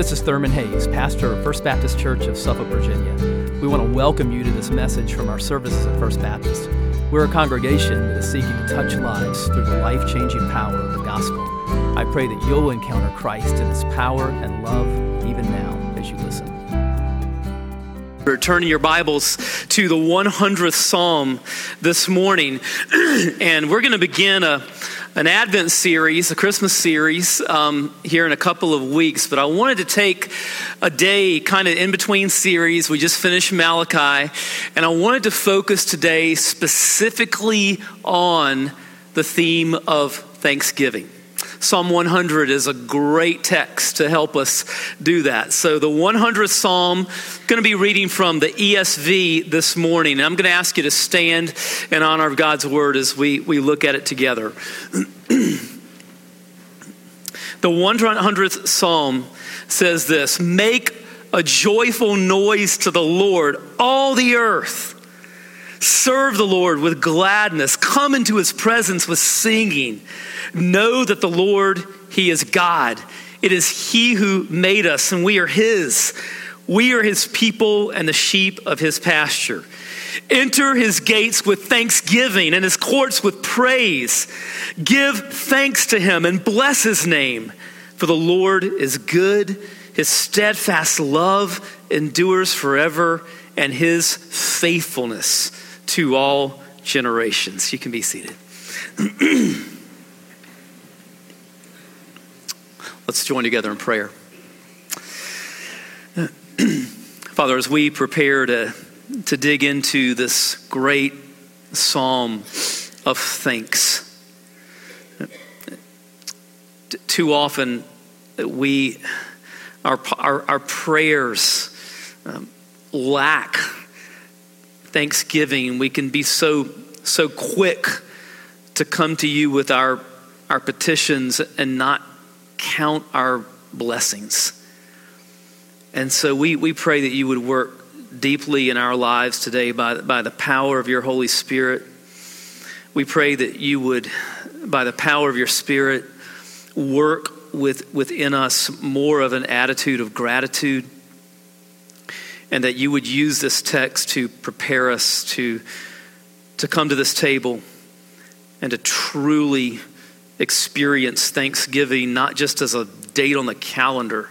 This is Thurman Hayes, pastor of First Baptist Church of Suffolk, Virginia. We want to welcome you to this message from our services at First Baptist. We're a congregation that is seeking to touch lives through the life changing power of the gospel. I pray that you'll encounter Christ in his power and love even now as you listen. Turn your Bibles to the 100th Psalm this morning, and we're going to begin a an Advent series, a Christmas series, um, here in a couple of weeks. But I wanted to take a day kind of in between series. We just finished Malachi, and I wanted to focus today specifically on the theme of Thanksgiving. Psalm 100 is a great text to help us do that. So, the 100th Psalm, going to be reading from the ESV this morning. And I'm going to ask you to stand in honor of God's word as we, we look at it together. the 100th Psalm says this Make a joyful noise to the Lord, all the earth. Serve the Lord with gladness. Come into his presence with singing. Know that the Lord, He is God. It is He who made us, and we are His. We are His people and the sheep of His pasture. Enter His gates with thanksgiving and His courts with praise. Give thanks to Him and bless His name, for the Lord is good. His steadfast love endures forever, and His faithfulness to all generations. You can be seated. Let's join together in prayer. Father, as we prepare to, to dig into this great psalm of thanks, too often we, our, our, our prayers um, lack thanksgiving. We can be so, so quick to come to you with our, our petitions and not count our blessings. And so we, we pray that you would work deeply in our lives today by, by the power of your Holy Spirit. We pray that you would, by the power of your Spirit, work with, within us more of an attitude of gratitude, and that you would use this text to prepare us to, to come to this table and to truly experience Thanksgiving not just as a date on the calendar,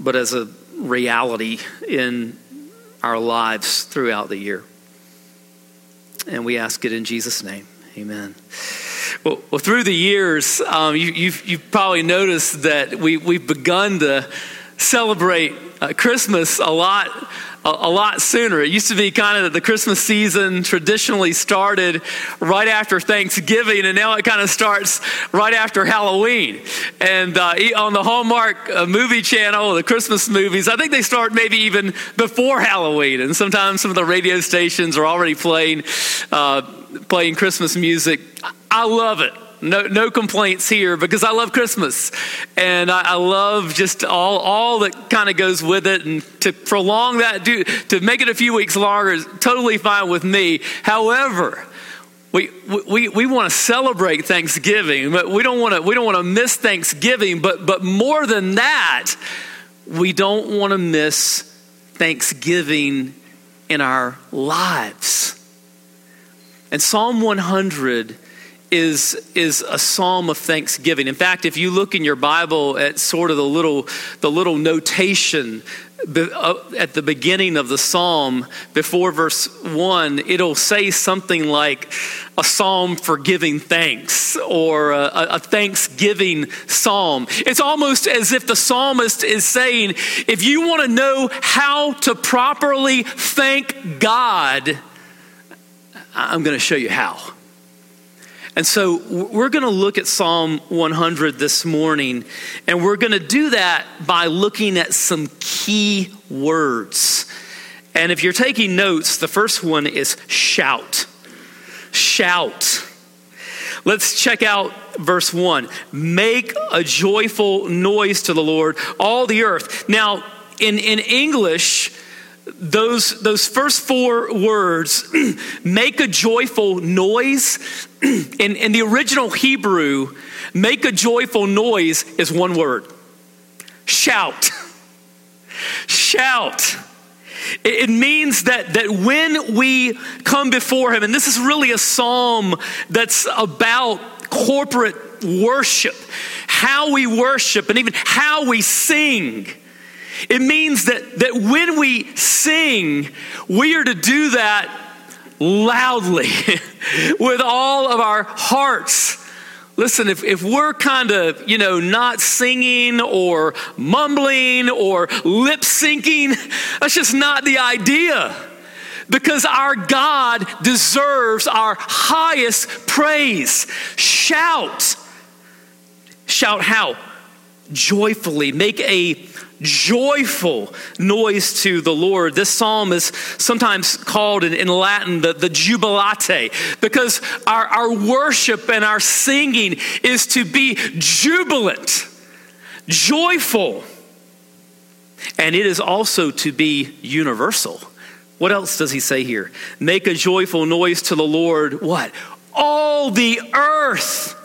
but as a reality in our lives throughout the year. And we ask it in Jesus' name. Amen. Well, well through the years, um, you, have you've, you've probably noticed that we, we've begun to celebrate uh, Christmas a lot a, lot sooner. It used to be kind of that the Christmas season traditionally started right after Thanksgiving, and now it kind of starts right after Halloween. And uh, on the Hallmark uh, movie channel, the Christmas movies, I think they start maybe even before Halloween. And sometimes some of the radio stations are already playing uh, playing Christmas music. I love it. No, no complaints here because I love Christmas and I, I love just all, all that kind of goes with it. And to prolong that, do, to make it a few weeks longer is totally fine with me. However, we, we, we want to celebrate Thanksgiving, but we don't want to, we don't want to miss Thanksgiving. But, but more than that, we don't want to miss Thanksgiving in our lives. And Psalm 100 is, is a psalm of thanksgiving. In fact, if you look in your Bible at sort of the little, the little notation uh, at the beginning of the psalm before verse 1 it'll say something like a psalm for giving thanks or a, a, thanksgiving psalm it's almost as if the psalmist is saying if you want to know how to properly thank god i'm going to show you how and so we're going to look at Psalm 100 this morning, and we're going to do that by looking at some key words. And if you're taking notes, the first one is shout. Shout. Let's check out verse 1. Make a joyful noise to the Lord, all the earth. Now, in, in English, those, those first four words, make a joyful noise, in, in the original Hebrew, make a joyful noise is one word shout. Shout. It means that, that when we come before Him, and this is really a psalm that's about corporate worship, how we worship, and even how we sing. It means that, that when we sing, we are to do that loudly with all of our hearts. Listen, if, if we're kind of, you know, not singing or mumbling or lip syncing, that's just not the idea. Because our God deserves our highest praise. Shout. Shout how? Joyfully. Make a joyful noise to the Lord. This psalm is sometimes called in, in Latin the, the jubilate because our, our worship and our singing is to be jubilant, joyful, and it is also to be universal. What else does he say here? Make a joyful noise to the Lord. What? All the earth.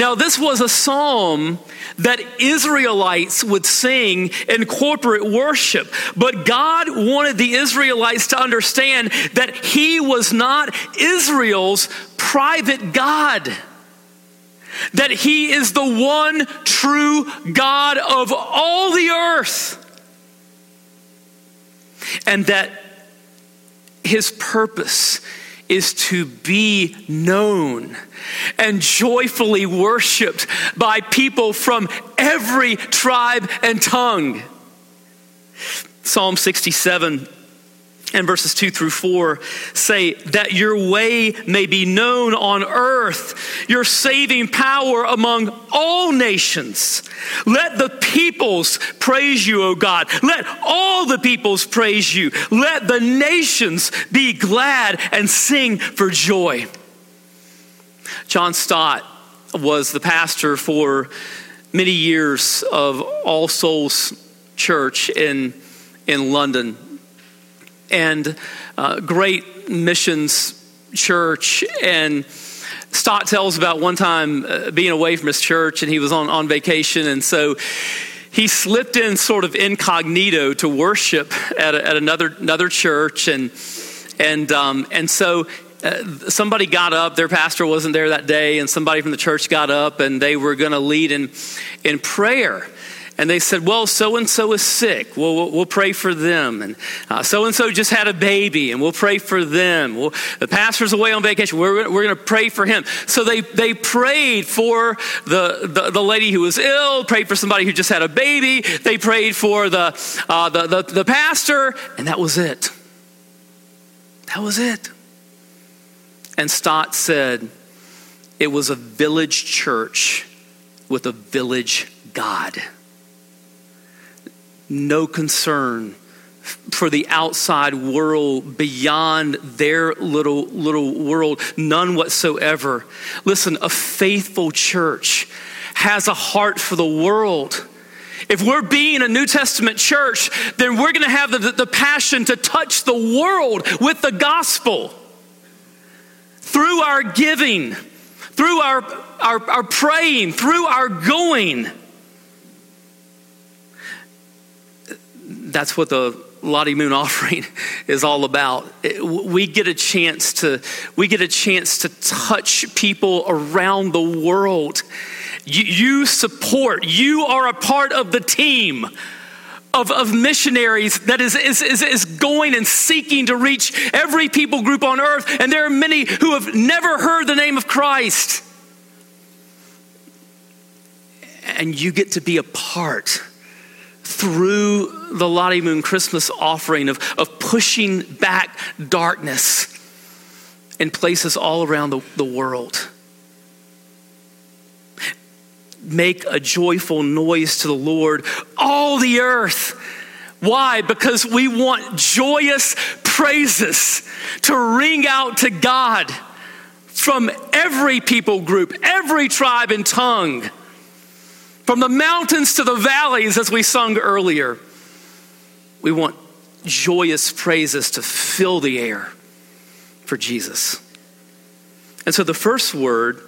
Now, this was a psalm that Israelites would sing in corporate worship. But God wanted the Israelites to understand that He was not Israel's private God. That He is the one true God of all the earth. And that His purpose is to be known and joyfully worshiped by people from every tribe and tongue. Psalm 67 and verses 2 through 4 say that your way may be known on earth, your saving power among all nations. Let the peoples praise you, O God. Let all the peoples praise you. Let the nations be glad and sing for joy. John Stott was the pastor for many years of All Souls Church in, in London. And uh, great missions church. And Stott tells about one time uh, being away from his church and he was on, on vacation. And so he slipped in sort of incognito to worship at, a, at another, another church. And, and, um, and so uh, somebody got up, their pastor wasn't there that day, and somebody from the church got up and they were going to lead in, in prayer. And they said, Well, so and so is sick. Well, we'll, we'll pray for them. And so and so just had a baby, and we'll pray for them. Well, the pastor's away on vacation. We're, we're going to pray for him. So they, they prayed for the, the, the, lady who was ill, prayed for somebody who just had a baby. They prayed for the, uh, the, the, the pastor, and that was it. That was it. And Stott said, it was a village church with a village God. No concern for the outside world beyond their little little world. None whatsoever. Listen a faithful church has a heart for the world. If we're being a New Testament church, then we're going to have the, the passion to touch the world with the gospel through our giving, through our, our, our praying, through our going. That's what the Lottie Moon offering is all about. We get a chance to we get a chance to touch people around the world. You, you support. You are a part of the team of, of missionaries that is, is, is, is going and seeking to reach every people group on earth. And there are many who have never heard the name of Christ. And you get to be a part through the Lottie Moon Christmas offering of, of pushing back darkness in places all around the, the world make a joyful noise to the Lord, all the earth. Why? Because we want joyous praises to ring out to God from every people group, every tribe and tongue, from the mountains to the valleys, as we sung earlier. We want joyous praises to fill the air for Jesus. And so the first word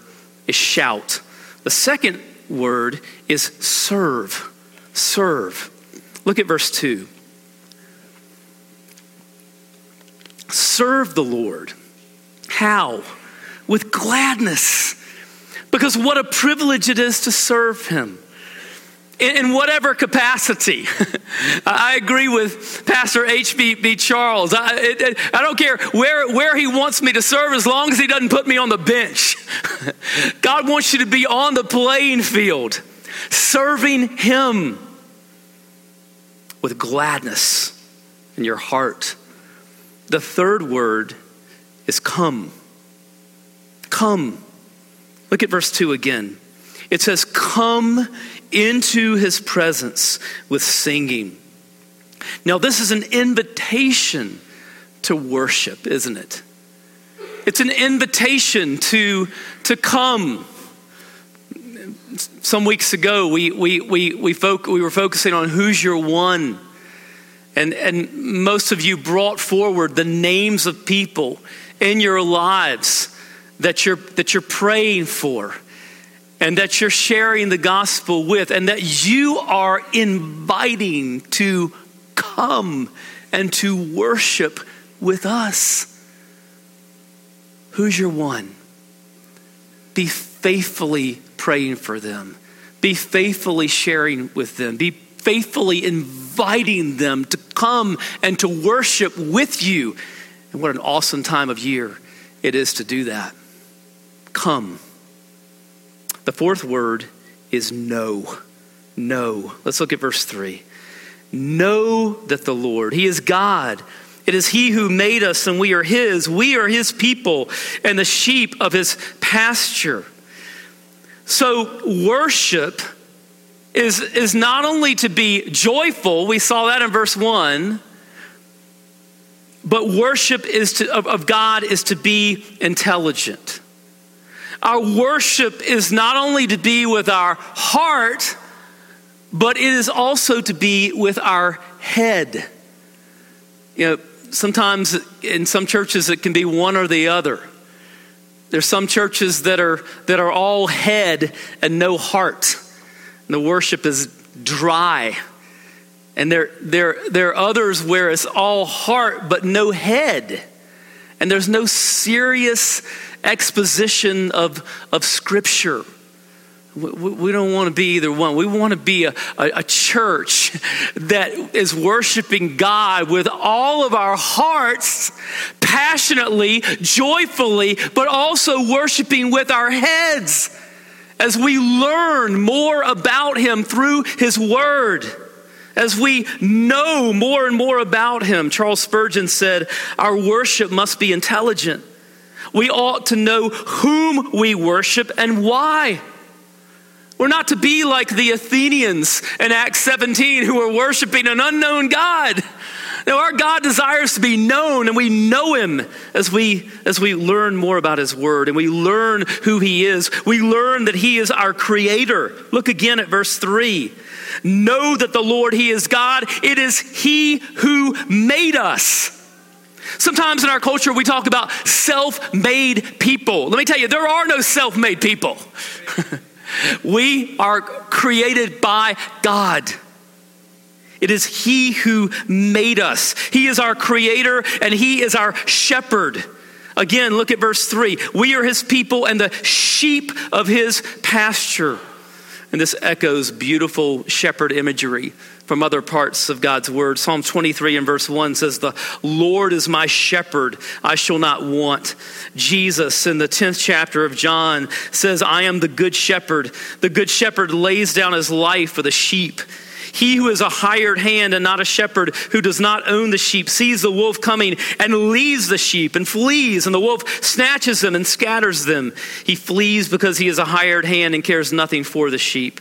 is shout. The second word is serve. Serve. Look at verse 2. Serve the Lord. How? With gladness. Because what a privilege it is to serve Him in, whatever capacity. I agree with Pastor H.B. Charles. I, it, I don't care where, where he wants me to serve as long as he doesn't put me on the bench. God wants you to be on the playing field, serving Him with gladness in your heart. The third word is come. Come. Look at verse 2 again. It says, Come into his presence with singing. Now, this is an invitation to worship, isn't it? It's an invitation to, to come. Some weeks ago, we, we, we, we, we were focusing on who's your one. And, and most of you brought forward the names of people in your lives that you're, that you're praying for and that you're sharing the gospel with, and that you are inviting to come and to worship with us. Who's your one? Be faithfully praying for them, be faithfully sharing with them, be faithfully inviting them to come and to worship with you. And what an awesome time of year it is to do that. Come. The fourth word is know. Know. Let's look at verse 3. Know that the Lord, He is God. It is He who made us, and we are His. We are His people and the sheep of His pasture. So, worship is, is not only to be joyful, we saw that in verse 1, but worship is to, of, of God is to be intelligent. Our worship is not only to be with our heart, but it is also to be with our head. You know, sometimes in some churches it can be one or the other. There's some churches that are that are all head and no heart. And the worship is dry. And there, there, there are others where it's all heart but no head. And there's no serious exposition of, of Scripture. We, don't want to be either one. We want to be a, a, a, church that is worshiping God with all of our hearts, passionately, joyfully, but also worshiping with our heads as we learn more about Him through His Word. As we know more and more about Him, Charles Spurgeon said, Our worship must be intelligent. We ought to know whom we worship and why. We're not to be like the Athenians in Acts 17 who are worshiping an unknown God. Now, our God desires to be known, and we know Him as we, as we learn more about His Word and we learn who He is. We learn that He is our Creator. Look again at verse 3. Know that the Lord, He is God. It is He who made us. Sometimes in our culture, we talk about self made people. Let me tell you, there are no self made people. we are created by God. It is He who made us. He is our creator and He is our shepherd. Again, look at verse 3. We are His people and the sheep of His pasture. And this echoes beautiful shepherd imagery from other parts of God's word. Psalm 23 and verse 1 says, The Lord is my shepherd, I shall not want. Jesus in the 10th chapter of John says, I am the good shepherd. The good shepherd lays down his life for the sheep. He who is a hired hand and not a shepherd, who does not own the sheep, sees the wolf coming and leaves the sheep and flees, and the wolf snatches them and scatters them. He flees because he is a hired hand and cares nothing for the sheep.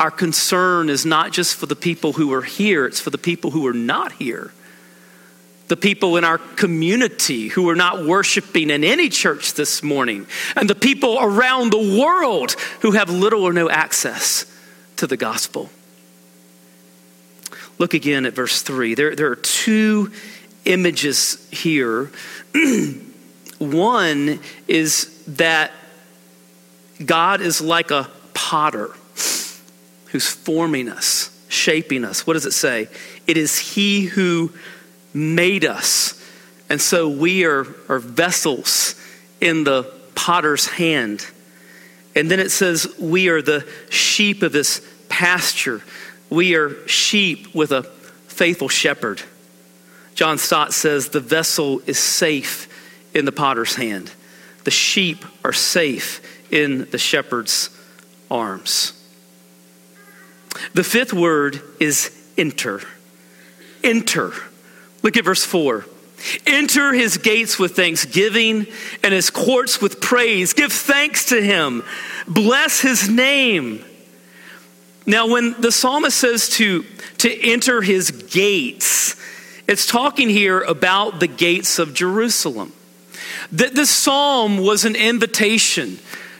our concern is not just for the people who are here, it's for the people who are not here. The people in our community who are not worshiping in any church this morning, and the people around the world who have little or no access to the gospel. Look again at verse 3. There, there are two images here. One is that God is like a potter who's forming us, shaping us. What does it say? It is He who made us. And so we are, are vessels in the potter's hand. And then it says, We are the sheep of this pasture. We are sheep with a faithful shepherd. John Stott says, The vessel is safe in the potter's hand, the sheep are safe in the shepherd's arms. The fifth word is enter. Enter. Look at verse 4. Enter his gates with thanksgiving and his courts with praise. Give thanks to him. Bless his name. Now, when the psalmist says to, to enter his gates, it's talking here about the gates of Jerusalem. That this psalm was an invitation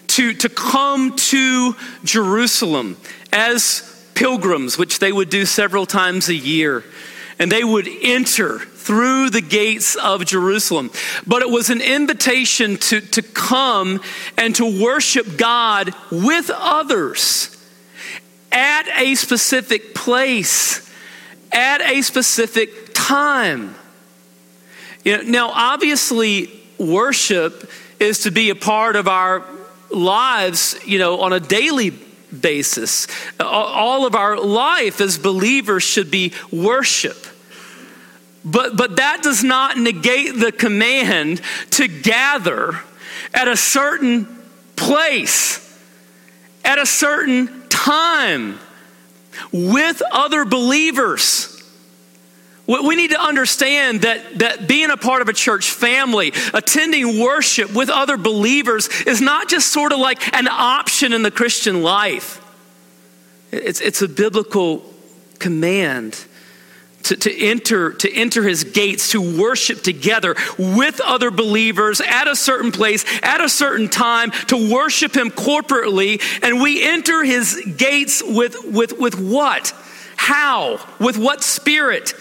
to, to come to Jerusalem as pilgrims, which they would do several times a year. And they would enter through the gates of Jerusalem. But it was an invitation to, to come and to worship God with others at a specific place, at a specific time. You know, now, obviously, worship is to be a part of our lives, you know, on a daily basis. All of our life as believers should be worship. But, but that does not negate the command to gather at a certain place, at a certain time, with other believers. We need to understand that, that being a part of a church family, attending worship with other believers, is not just sort of like an option in the Christian life. It's, it's a biblical command to, to, enter, to enter his gates, to worship together with other believers at a certain place, at a certain time, to worship him corporately. And we enter his gates with, with, with what? How? With what spirit?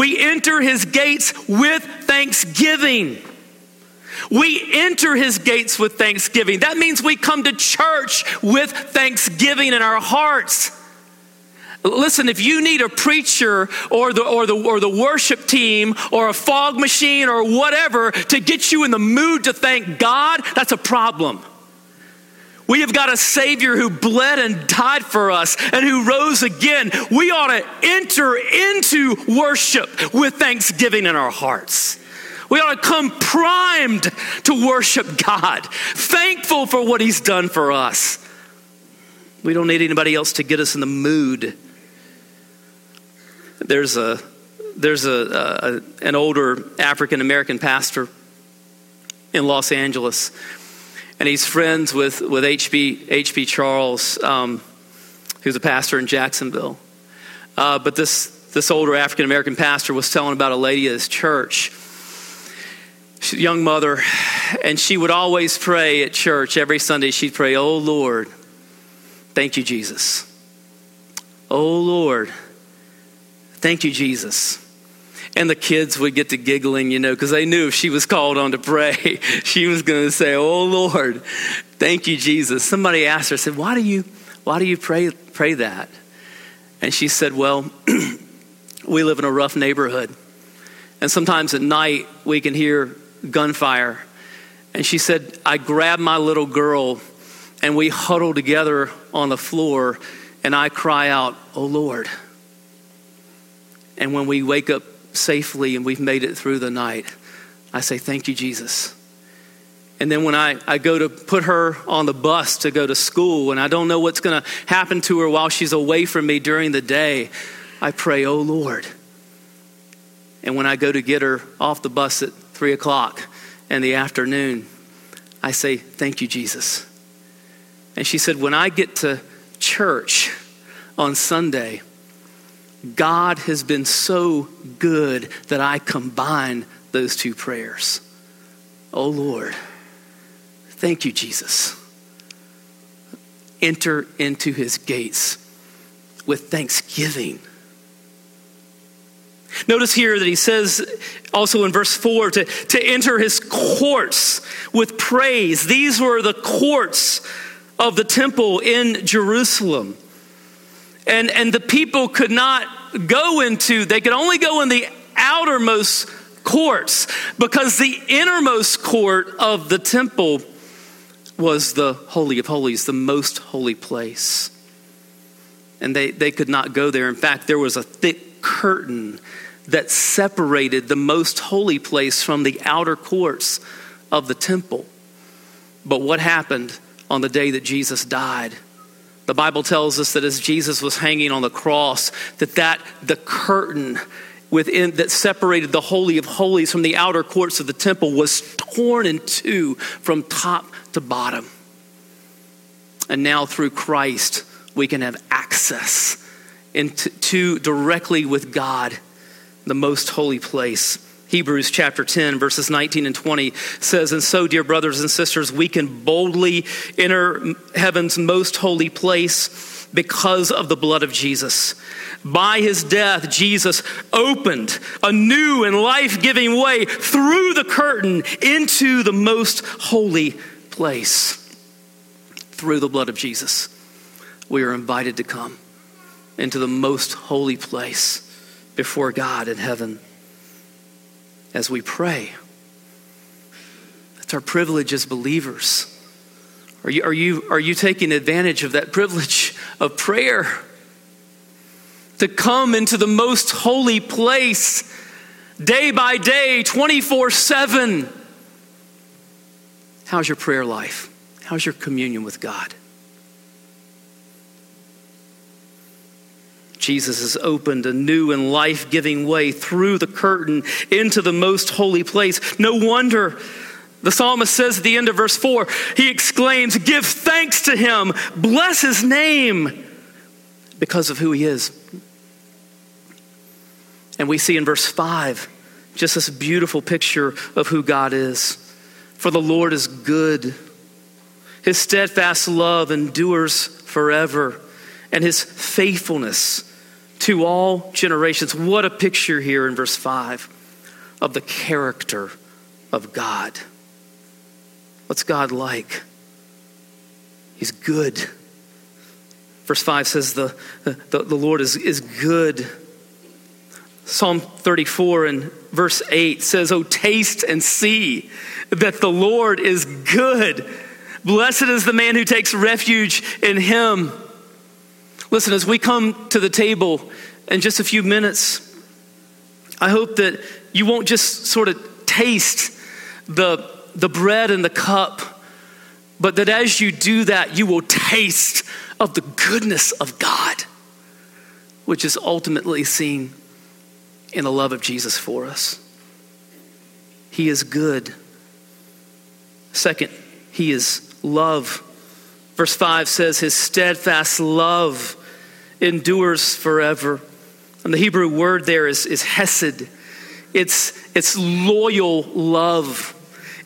We enter his gates with thanksgiving. We enter his gates with thanksgiving. That means we come to church with thanksgiving in our hearts. Listen, if you need a preacher or the, or, the, or the worship team or a fog machine or whatever to get you in the mood to thank God, that's a problem. We have got a Savior who bled and died for us and who rose again. We ought to enter into worship with thanksgiving in our hearts. We ought to come primed to worship God, thankful for what He's done for us. We don't need anybody else to get us in the mood. There's a there's a, a an older African American pastor in Los Angeles and he's friends with, with H.B. H.B. Charles, um, who's a pastor in Jacksonville. Uh, but this, this older African American pastor was telling about a lady at his church. Young mother, and she would always pray at church every Sunday. She'd pray, Oh Lord, thank you, Jesus. Oh Lord, thank you, Jesus. And the kids would get to giggling, you know, because they knew if she was called on to pray, she was going to say, Oh Lord, thank you, Jesus. Somebody asked her, said, Why do you, why do you pray, pray that? And she said, Well, we live in a rough neighborhood. And sometimes at night we can hear gunfire. And she said, I grab my little girl and we huddle together on the floor and I cry out, Oh Lord. And when we wake up safely and we've made it through the night, I say, Thank you, Jesus. And then when I, I go to put her on the bus to go to school and I don't know what's going to happen to her while she's away from me during the day, I pray, Oh Lord. And when I go to get her off the bus at three o'clock in the afternoon, I say, Thank you, Jesus. And she said, When I get to church, on Sunday, God has been so good that I combine those two prayers. Oh Lord, thank you, Jesus. Enter into his gates with thanksgiving. Notice here that he says also in verse 4 to, to enter his courts with praise. These were the courts of the temple in Jerusalem. And, and the people could not go into, they could only go in the outermost courts because the innermost court of the temple was the Holy of Holies, the most holy place. And they, they could not go there. In fact, there was a thick curtain that separated the most holy place from the outer courts of the temple. But what happened on the day that Jesus died? The Bible tells us that as Jesus was hanging on the cross, that, that the curtain within that separated the holy of holies from the outer courts of the temple was torn in two from top to bottom. And now through Christ, we can have access into to directly with God, the most holy place. Hebrews chapter 10, verses 19 and 20 says, And so, dear brothers and sisters, we can boldly enter heaven's most holy place because of the blood of Jesus. By his death, Jesus opened a new and life giving way through the curtain into the most holy place. Through the blood of Jesus, we are invited to come into the most holy place before God in heaven as we pray. That's our privilege as believers. Are you, are you, are you taking advantage of that privilege of prayer? To come into the most holy place day by day, 24 7. How's your prayer life? How's your communion with God? Jesus has opened a new and life giving way through the curtain into the most holy place. No wonder the psalmist says at the end of verse 4, he exclaims, Give thanks to him, bless his name, because of who he is. And we see in verse 5 just this beautiful picture of who God is. For the Lord is good, his steadfast love endures forever, and his faithfulness to all generations. What a picture here in verse 5 of the character of God. What's God like? He's good. Verse 5 says, The, the, the Lord is, is good. Psalm 34 and verse 8 says, Oh, taste and see that the Lord is good. Blessed is the man who takes refuge in him. Listen, as we come to the table in just a few minutes, I hope that you won't just sort of taste the, the bread and the cup, but that as you do that, you will taste of the goodness of God, which is ultimately seen in the love of Jesus for us. He is good. Second, He is love. Verse 5 says, His steadfast love endures forever. And the Hebrew word there is, is hesed. It's, it's loyal love.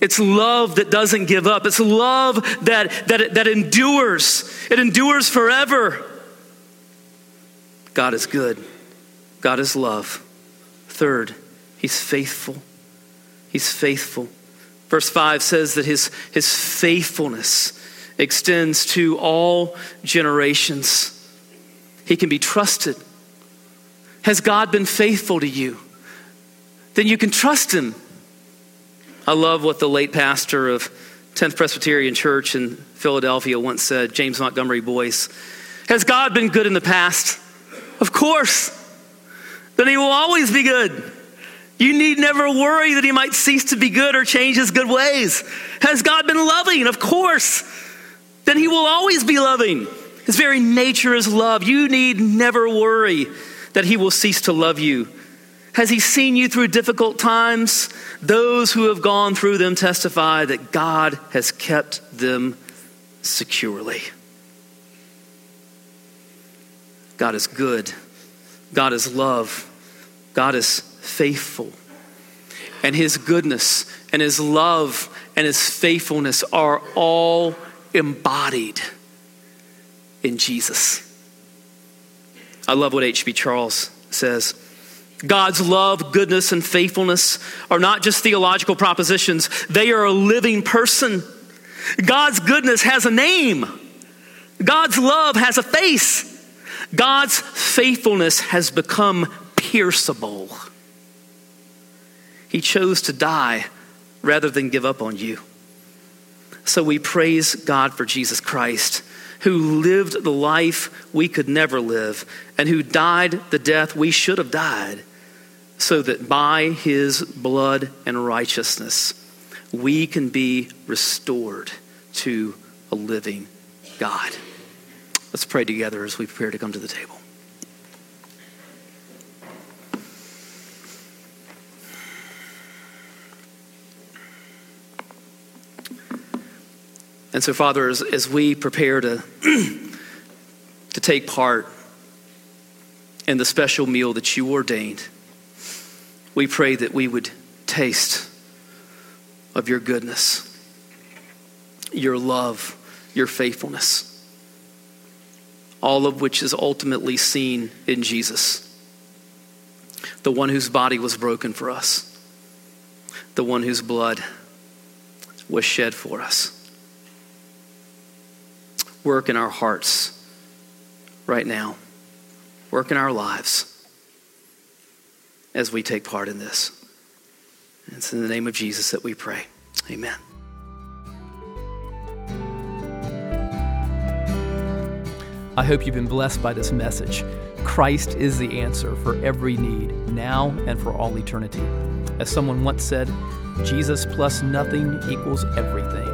It's love that doesn't give up. It's love that, that, that endures. It endures forever. God is good. God is love. Third, He's faithful. He's faithful. Verse 5 says that His, his faithfulness extends to all generations. He can be trusted. Has God been faithful to you? Then you can trust Him. I love what the late pastor of 10th Presbyterian Church in Philadelphia once said, James Montgomery Boice. Has God been good in the past? Of course. Then He will always be good. You need never worry that He might cease to be good or change His good ways. Has God been loving? Of course. Then He will always be loving. His very nature is love. You need never worry that He will cease to love you. Has He seen you through difficult times? Those who have gone through them testify that God has kept them securely. God is good. God is love. God is faithful. And his goodness and his love and his faithfulness are all embodied in Jesus. I love what H.B. Charles says. God's love, goodness, and faithfulness are not just theological propositions, they are a living person. God's goodness has a name, God's love has a face, God's faithfulness has become pierceable. He chose to die rather than give up on you. So we praise God for Jesus Christ, who lived the life we could never live and who died the death we should have died, so that by his blood and righteousness we can be restored to a living God. Let's pray together as we prepare to come to the table. And so, Father, as, as we prepare to, to take part in the special meal that you ordained, we pray that we would taste of your goodness, your love, your faithfulness, all of which is ultimately seen in Jesus, the one whose body was broken for us, the one whose blood was shed for us work in our hearts right now, work in our lives as we take part in this. It's in the name of Jesus that we pray. Amen. I hope you've been blessed by this message. Christ is the answer for every need, now and for all eternity. As someone once said, Jesus plus nothing equals everything, and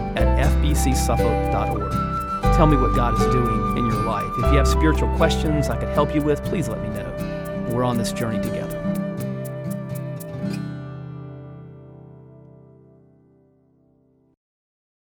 at fbcsuffolk.org. Tell me what God is doing in your life. If you have spiritual questions I could help you with, please let me know. We're on this journey together.